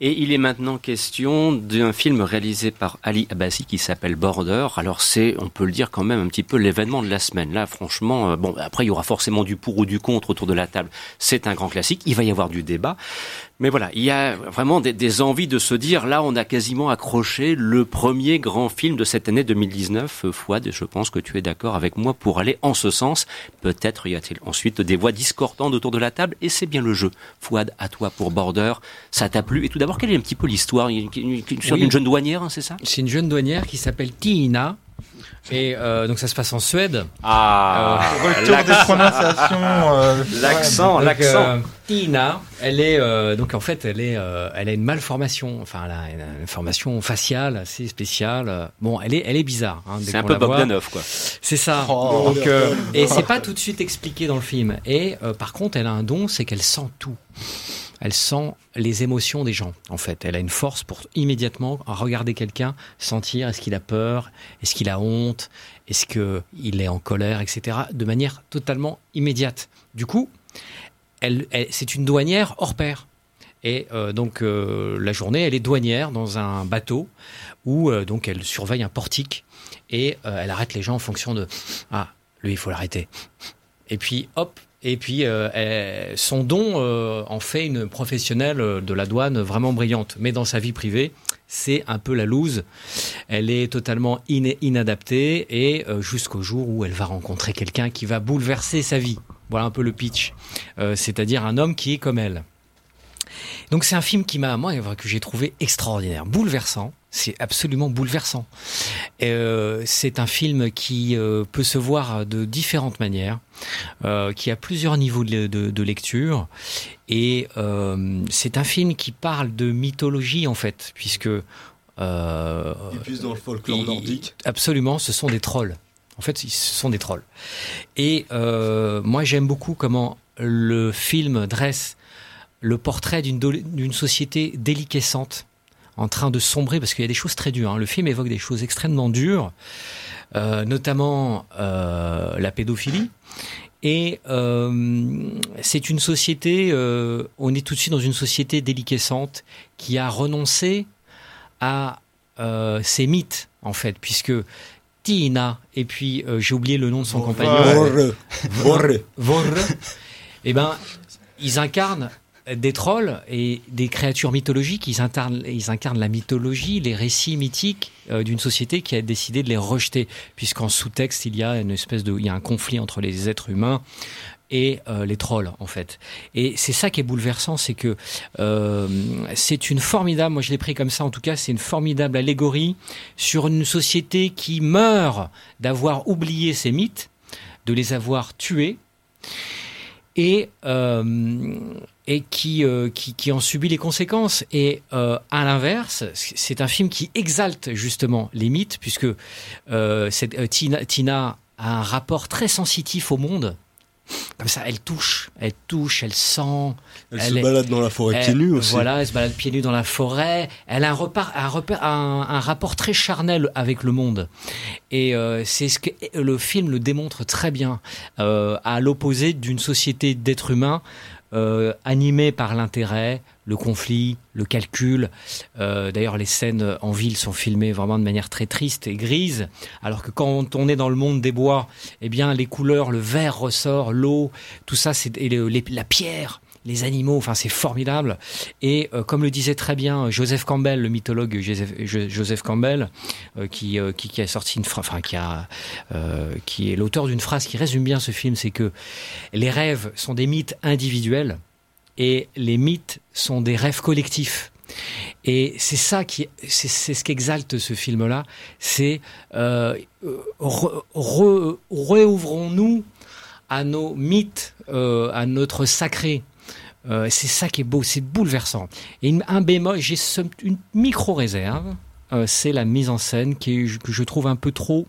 Et il est maintenant question d'un film réalisé par Ali Abbasi qui s'appelle Border. Alors c'est, on peut le dire quand même, un petit peu l'événement de la semaine. Là, franchement, euh, bon, après il y aura forcément du pour ou du contre autour de la table. C'est un grand classique. Il va y avoir du débat. Mais voilà, il y a vraiment des, envies de se dire, là, on a quasiment accroché le premier grand film de cette année 2019. Euh, Fouad, je pense que tu es d'accord avec moi pour aller en ce sens. Peut-être y a-t-il ensuite des voix discordantes autour de la table, et c'est bien le jeu. Fouad, à toi pour Border, ça t'a plu Et tout d'abord, quelle est un petit peu l'histoire? Une, une, jeune douanière, hein, c'est ça? C'est une jeune douanière qui s'appelle Tina, et euh, donc ça se passe en Suède. Ah, euh, retour des prononciations. Euh, l'accent, l'accent. Euh, Tina, elle est euh, donc en fait elle est, elle a une malformation, enfin elle a une, formation faciale assez spéciale. Bon, elle est, elle est bizarre. Hein, c'est un peu Bogdanov quoi. C'est ça. Oh. donc, et c'est pas tout de suite expliqué dans le film. Et par contre, elle a un don, c'est qu'elle sent tout elle sent les émotions des gens, en fait. Elle a une force pour immédiatement regarder quelqu'un, sentir est-ce qu'il a peur, est-ce qu'il a honte, est-ce qu'il est en colère, etc., de manière totalement immédiate. Du coup, elle, c'est une douanière hors pair. Et euh, donc euh, la journée, elle est douanière dans un bateau où euh, donc elle surveille un portique et elle arrête les gens en fonction de ah lui il faut l'arrêter. Et puis hop, et puis, euh, son don euh, en fait une professionnelle de la douane vraiment brillante. Mais dans sa vie privée, c'est un peu la loose. Elle est totalement inadaptée et euh, jusqu'au jour où elle va rencontrer quelqu'un qui va bouleverser sa vie. Voilà un peu le pitch. C'est-à-dire un homme qui est comme elle. Donc c'est un film qui m'a, moi, que j'ai trouvé extraordinaire, bouleversant. C'est absolument bouleversant. Euh, c'est un film qui euh, peut se voir de différentes manières, euh, qui a plusieurs niveaux de, lecture, et c'est un film qui parle de mythologie en fait, puisque euh, plus dans le folklore nordique. Absolument, ce sont des trolls. En fait, ce sont des trolls. Et moi, j'aime beaucoup comment le film dresse le portrait d'une société déliquescente en train de sombrer, parce qu'il y a des choses très dures. Hein. Le film évoque des choses extrêmement dures, euh, notamment euh, la pédophilie. Et euh, c'est une société, on est tout de suite dans une société déliquescente qui a renoncé à ses mythes, en fait, puisque Tina, et puis j'ai oublié le nom de son compagnon. Vorre. Vorre. Eh ben, ils incarnent des trolls et des créatures mythologiques, ils incarnent, ils incarnent la mythologie, les récits mythiques euh, d'une société qui a décidé de les rejeter, puisqu'en sous-texte il y a une espèce de, il y a un conflit entre les êtres humains et euh, les trolls en fait. Et c'est ça qui est bouleversant, c'est que euh, c'est une formidable, moi je l'ai pris comme ça en tout cas, c'est une formidable allégorie sur une société qui meurt d'avoir oublié ses mythes, de les avoir tués et et qui, euh, qui, qui, en subit les conséquences. Et euh, à l'inverse, c'est un film qui exalte justement les mythes, puisque euh, Tina, Tina a un rapport très sensitif au monde. Comme ça, elle touche, elle touche, elle sent. Elle, se balade dans la forêt pieds nus aussi. Voilà, elle se balade pieds nus dans la forêt. Elle a un, repart, un, un, rapport très charnel avec le monde. Et c'est ce que le film le démontre très bien, à l'opposé d'une société d'êtres humains euh, animé par l'intérêt, le conflit, le calcul. Euh, d'ailleurs, les scènes en ville sont filmées vraiment de manière très triste et grise, alors que quand on est dans le monde des bois, eh bien, les couleurs, le vert ressort, l'eau, tout ça, c'est la pierre les animaux, enfin c'est formidable. Et euh, comme le disait très bien Joseph Campbell, le mythologue Joseph, Campbell, euh, qui, euh, qui, a sorti une qui a, qui est l'auteur d'une phrase qui résume bien ce film, c'est que les rêves sont des mythes individuels et les mythes sont des rêves collectifs. Et c'est ça qui, c'est ce qu'exalte ce film-là, c'est euh, réouvrons-nous à nos mythes, à notre sacré. Euh, c'est ça qui est beau, c'est bouleversant. Et un bémol, j'ai une micro-réserve, euh, c'est la mise en scène qui que je trouve un peu trop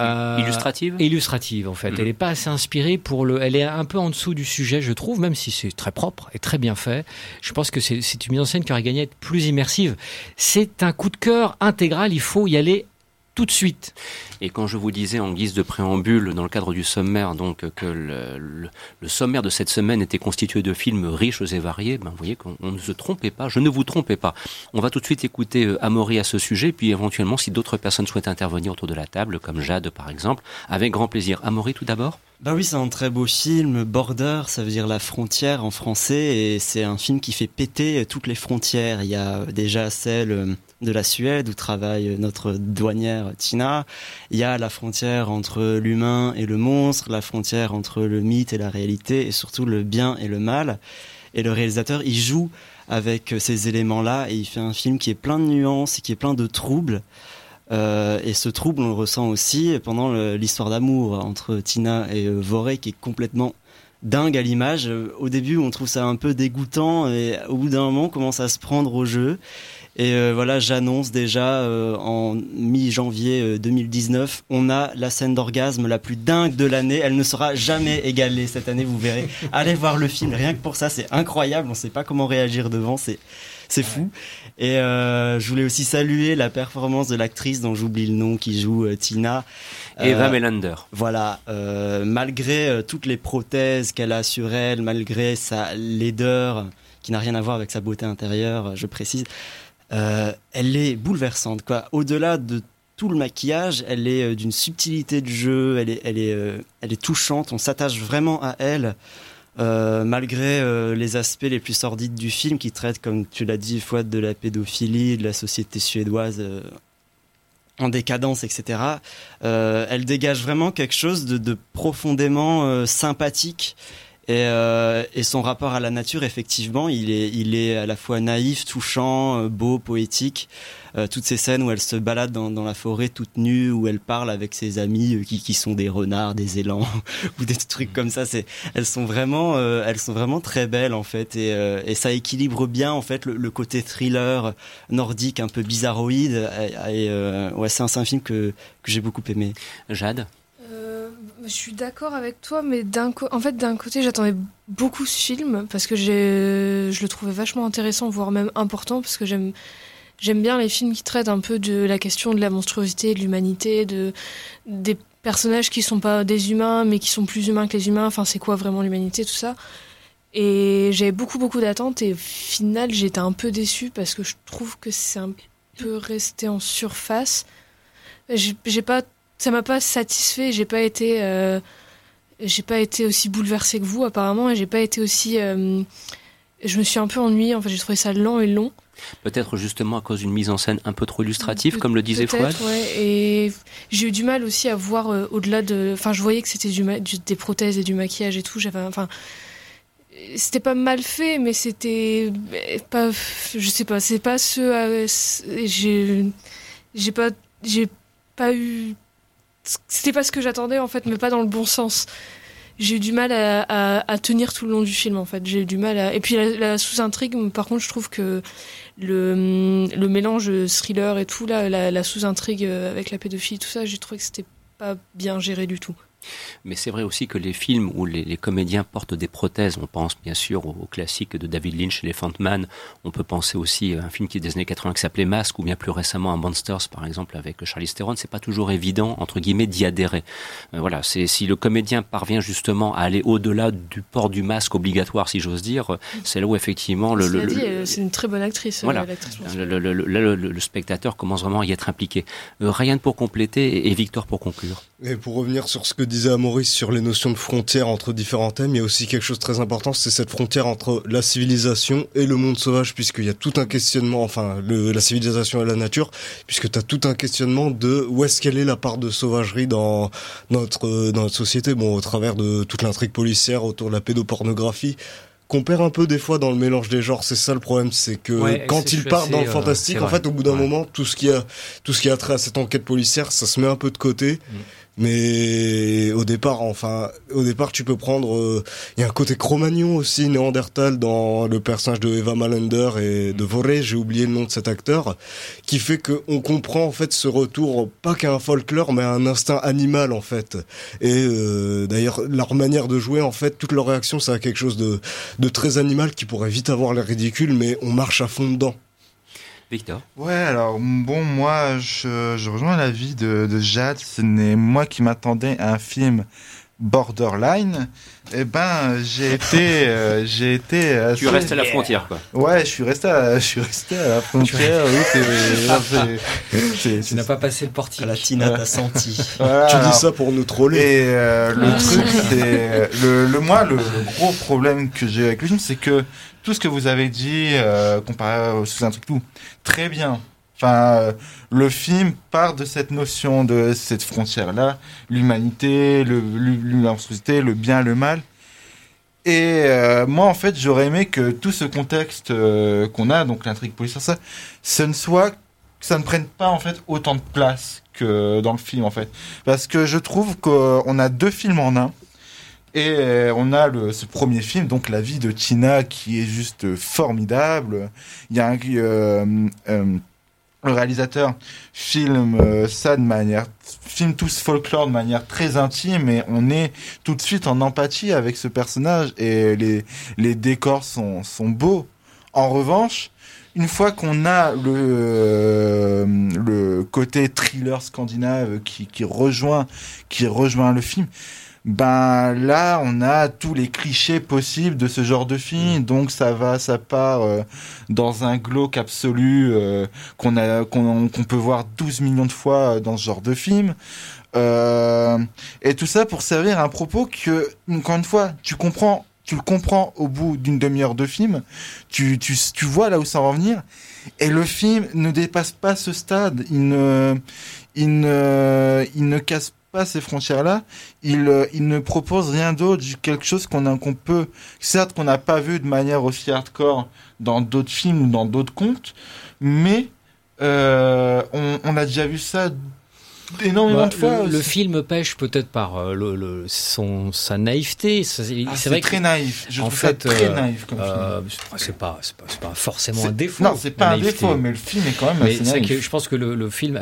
euh, illustrative Illustrative, en fait. Mhm. Elle n'est pas assez inspirée pour le. Elle est un peu en dessous du sujet, je trouve, même si c'est très propre et très bien fait. Je pense que c'est une mise en scène qui aurait gagné à être plus immersive. C'est un coup de cœur intégral, il faut y aller tout de suite. Et quand je vous disais en guise de préambule, dans le cadre du sommaire, donc que le, sommaire de cette semaine était constitué de films riches et variés, ben, vous voyez qu'on ne se trompait pas, je ne vous trompais pas. On va tout de suite écouter euh, Amaury à ce sujet, puis éventuellement, si d'autres personnes souhaitent intervenir autour de la table, comme Jade par exemple, avec grand plaisir. Amaury tout d'abord? Bah oui, c'est un très beau film. Border, ça veut dire la frontière en français, et c'est un film qui fait péter toutes les frontières. Il y a déjà celle euh, de la Suède où travaille notre douanière Tina. Il y a la frontière entre l'humain et le monstre, la frontière entre le mythe et la réalité, et surtout le bien et le mal. Et le réalisateur, il joue avec ces éléments-là, et il fait un film qui est plein de nuances et qui est plein de troubles. Euh, et ce trouble, on le ressent aussi pendant l'histoire d'amour entre Tina et euh, Voré, qui est complètement dingue à l'image. Au début, on trouve ça un peu dégoûtant, et au bout d'un moment, on commence à se prendre au jeu. Et euh, voilà, j'annonce déjà en mi-janvier 2019, on a la scène d'orgasme la plus dingue de l'année. Elle ne sera jamais égalée cette année, vous verrez. Allez voir le film, rien que pour ça, c'est incroyable. On ne sait pas comment réagir devant, c'est c'est fou. Et euh, je voulais aussi saluer la performance de l'actrice dont j'oublie le nom qui joue euh, Tina. Eva euh, Melander. Voilà, malgré toutes les prothèses qu'elle a sur elle, malgré sa laideur qui n'a rien à voir avec sa beauté intérieure, je précise, elle est bouleversante. Quoi. Au-delà de tout le maquillage, elle est d'une subtilité de jeu, elle est, elle est, elle est touchante. On s'attache vraiment à elle. Euh, malgré euh, les aspects les plus sordides du film qui traite, comme tu l'as dit, fois de la pédophilie, de la société suédoise euh, en décadence, etc. elle dégage vraiment quelque chose de profondément sympathique. Et, et, son rapport à la nature, effectivement, il est, il est à la fois naïf, touchant, beau, poétique. Euh, toutes ces scènes où elle se balade dans, dans, la forêt toute nue, où elle parle avec ses amis euh, qui, qui sont des renards, des élans ou des trucs comme ça. C'est, elles sont vraiment, euh, elles sont vraiment très belles en fait, et, et ça équilibre bien en fait le, côté thriller nordique un peu bizarroïde. Et, ouais, c'est un, un, film que que j'ai beaucoup aimé. Jade? Je suis d'accord avec toi, mais d'un en fait, d'un côté, j'attendais beaucoup ce film parce que je le trouvais vachement intéressant, voire même important, parce que j'aime, bien les films qui traitent un peu de la question de la monstruosité, de l'humanité, de des personnages qui sont pas des humains, mais qui sont plus humains que les humains. Enfin, c'est quoi vraiment l'humanité, tout ça? Et j'avais beaucoup, beaucoup d'attentes. Et au final, j'étais un peu déçue parce que je trouve que c'est un peu resté en surface. J'ai pas, ça m'a pas satisfait. J'ai pas été, euh, j'ai pas été aussi bouleversée que vous apparemment, et j'ai pas été aussi. Euh, je me suis un peu ennuyée. En fait, j'ai trouvé ça lent et long. Peut-être justement à cause d'une mise en scène un peu trop illustrative, comme le disait Fouad. Ouais. Et j'ai eu du mal aussi à voir euh, au-delà de. Enfin, je voyais que c'était du, des prothèses et du maquillage et tout. J'avais, enfin, c'était pas mal fait, mais c'était pas. Je sais pas. C'est pas ce. j'ai, j'ai pas, j'ai pas eu. C'était pas ce que j'attendais en fait, mais pas dans le bon sens j'ai eu du mal à, tenir tout le long du film en fait. J'ai eu du mal à... Et puis la, sous-intrigue, par contre, je trouve que le, le mélange thriller et tout, là, la, la sous-intrigue avec la pédophilie, tout ça, j'ai trouvé que c'était pas bien géré du tout. Mais c'est vrai aussi que les films où les, comédiens portent des prothèses, on pense bien sûr au, classique de David Lynch, Elephant Man, on peut penser aussi à un film qui est des années 80 qui s'appelait Mask, ou bien plus récemment à Monsters par exemple avec Charlie Theron, c'est pas toujours évident, entre guillemets, d'y adhérer. Euh, voilà, c'est si le comédien parvient justement à aller au-delà du port du masque obligatoire, si j'ose dire, c'est là où effectivement le... Euh, c'est une très bonne actrice. Voilà, le, spectateur commence vraiment à y être impliqué. Euh, Ryan pour compléter et Victor pour conclure. Et pour revenir sur ce que disait Maurice sur les notions de frontières entre différents thèmes, il y a aussi quelque chose de très important, c'est cette frontière entre la civilisation et le monde sauvage, puisqu'il y a tout un questionnement, enfin, le, la civilisation et la nature, puisque tu as tout un questionnement de où est-ce qu'elle est la part de sauvagerie dans notre, dans notre société, bon, au travers de toute l'intrigue policière autour de la pédopornographie qu'on perd un peu des fois dans le mélange des genres. C'est ça le problème, c'est que quand il part dans le euh, fantastique, en fait, au bout d'un moment, tout ce qui a tout ce qui a trait à cette enquête policière, ça se met un peu de côté. Mm. Mais au départ, enfin, au départ, tu peux prendre. Euh, il y a un côté Cro-Magnon aussi, Néandertal, dans le personnage de Eva Malander et de Voré, j'ai oublié le nom de cet acteur, qui fait qu'on comprend en fait ce retour, pas qu'à un folklore, mais à un instinct animal en fait. Et euh, d'ailleurs, leur manière de jouer, en fait, toute leur réaction, ça a quelque chose de, de très animal qui pourrait vite avoir l'air ridicule, mais on marche à fond dedans. Victor Ouais, alors bon, moi, je, rejoins l'avis de, de Jade. Ce n'est moi qui m'attendais à un film borderline. Eh ben, j'ai été, euh, j'ai été. Assez... Tu restes à la frontière, quoi. Ouais, je suis resté, à, je suis resté à la frontière. oui, c'est, tu n'as pas passé le portique. La Tina t'a senti. Voilà, tu dis ça pour nous troller. Et euh, le truc, c'est le, le moi, le, gros problème que j'ai avec le film, c'est que tout ce que vous avez dit euh, comparé sous un truc tout très bien. Enfin, euh, le film part de cette notion de cette frontière-là, l'humanité, le, le, bien, le mal. Et euh, moi, en fait, j'aurais aimé que tout ce contexte euh, qu'on a, donc l'intrigue policière, ça, ce ne soit, ça ne prenne pas en fait autant de place que dans le film, en fait, parce que je trouve qu'on a deux films en un. Et on a le, ce premier film, donc la vie de Tina, qui est juste formidable. Il y a un, euh, le réalisateur filme euh, ça de manière filme tout ce folklore de manière très intime et on est tout de suite en empathie avec ce personnage et les les décors sont sont beaux. En revanche, une fois qu'on a le euh, le côté thriller scandinave qui qui rejoint qui rejoint le film, ben là on a tous les clichés possibles de ce genre de film. Mm. donc ça va ça part euh, dans un glauque absolu euh, qu'on a qu'on peut voir 12 millions de fois dans ce genre de film. Euh, et tout ça pour servir un propos que encore une fois tu comprends tu le comprends au bout d'une demi-heure de film. Tu, tu tu vois là où ça va en venir. Et le film ne dépasse pas ce stade. Il ne il ne il ne casse pas pas ces frontières-là, il, euh, il ne propose rien d'autre, quelque chose qu'on qu'on peut, certes qu'on n'a pas vu de manière aussi hardcore dans d'autres films ou dans d'autres contes, mais euh, on, on a déjà vu ça énormément bah, de fois. Le, le film pêche peut-être par euh, le, le, son, sa naïveté. C'est ah, vrai très que, naïf. Je en trouve fait, ça très euh, naïf comme euh, film. C'est pas, c'est pas, pas, forcément un défaut. Non, c'est pas un défaut, mais le film est quand même mais assez naïf. Que je pense que le, le film,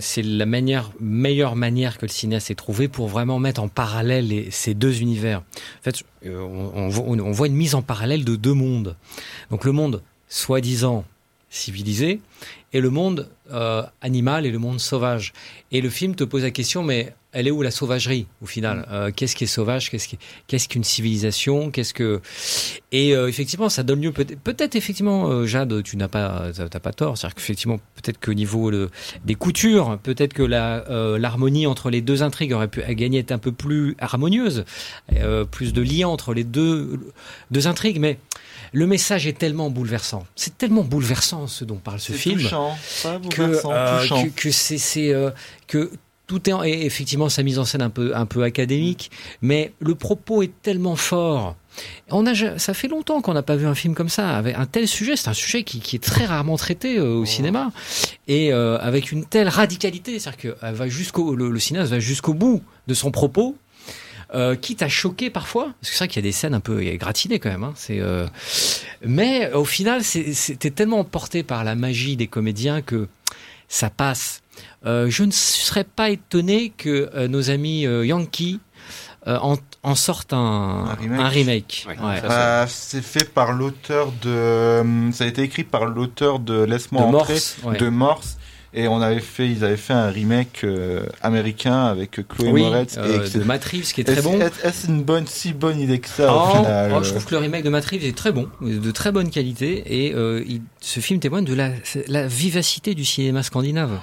c'est la manière, meilleure manière que le cinéaste ait trouvé pour vraiment mettre en parallèle les, ces deux univers. En fait, on, on, on voit une mise en parallèle de deux mondes. Donc le monde soi-disant civilisé et le monde euh, animal et le monde sauvage. Et le film te pose la question, mais elle est où la sauvagerie au final? Euh, Qu'est-ce qui est sauvage? Qu'est-ce qui, qu'est-ce qu'une civilisation? Qu'est-ce que Et euh, effectivement, ça donne lieu peut-être, peut-être effectivement, Jade, tu n'as pas, t'as pas tort. C'est-à-dire qu'effectivement, peut-être qu'au niveau de, des coutures, peut-être que la l'harmonie entre les deux intrigues aurait pu gagner être un peu plus harmonieuse, plus de lien entre les deux deux intrigues, mais le message est tellement bouleversant. C'est tellement bouleversant ce dont parle ce C'est film touchant, pas que, bouleversant, euh, touchant. que, que c'est euh, que tout est en- et effectivement sa mise en scène un peu un peu académique, mais le propos est tellement fort. On a, ça fait longtemps qu'on n'a pas vu un film comme ça, avec un tel sujet. C'est un sujet qui, qui est très rarement traité euh, au cinéma, et euh, avec une telle radicalité, c'est-à-dire que elle va jusqu'au le, le cinéaste va jusqu'au bout de son propos, euh, quitte à choquer parfois, parce que c'est vrai qu'il y a des scènes un peu gratinées quand même. Hein, c'est, euh, mais au final, c'était tellement emporté par la magie des comédiens que ça passe. Euh, je ne serais pas étonné que euh, nos amis euh, Yankee euh, en, en sortent un, Un remake. un remake. Ouais, Ouais. ça, Euh, c'est fait par l'auteur de. Ça a été écrit par l'auteur de Laisse-moi De entrer, Morse. ouais. de Morse. Et on avait fait, ils avaient fait un remake euh, américain avec Chloé oui, Moretz. euh, et de Matt Reeves, qui est très bon. est- Est-ce une bonne, si bonne idée que ça au Oh, final oh, je trouve que le remake de Matt Reeves est très bon, de très bonne qualité, et euh, il- ce film témoigne de la, la vivacité du cinéma scandinave.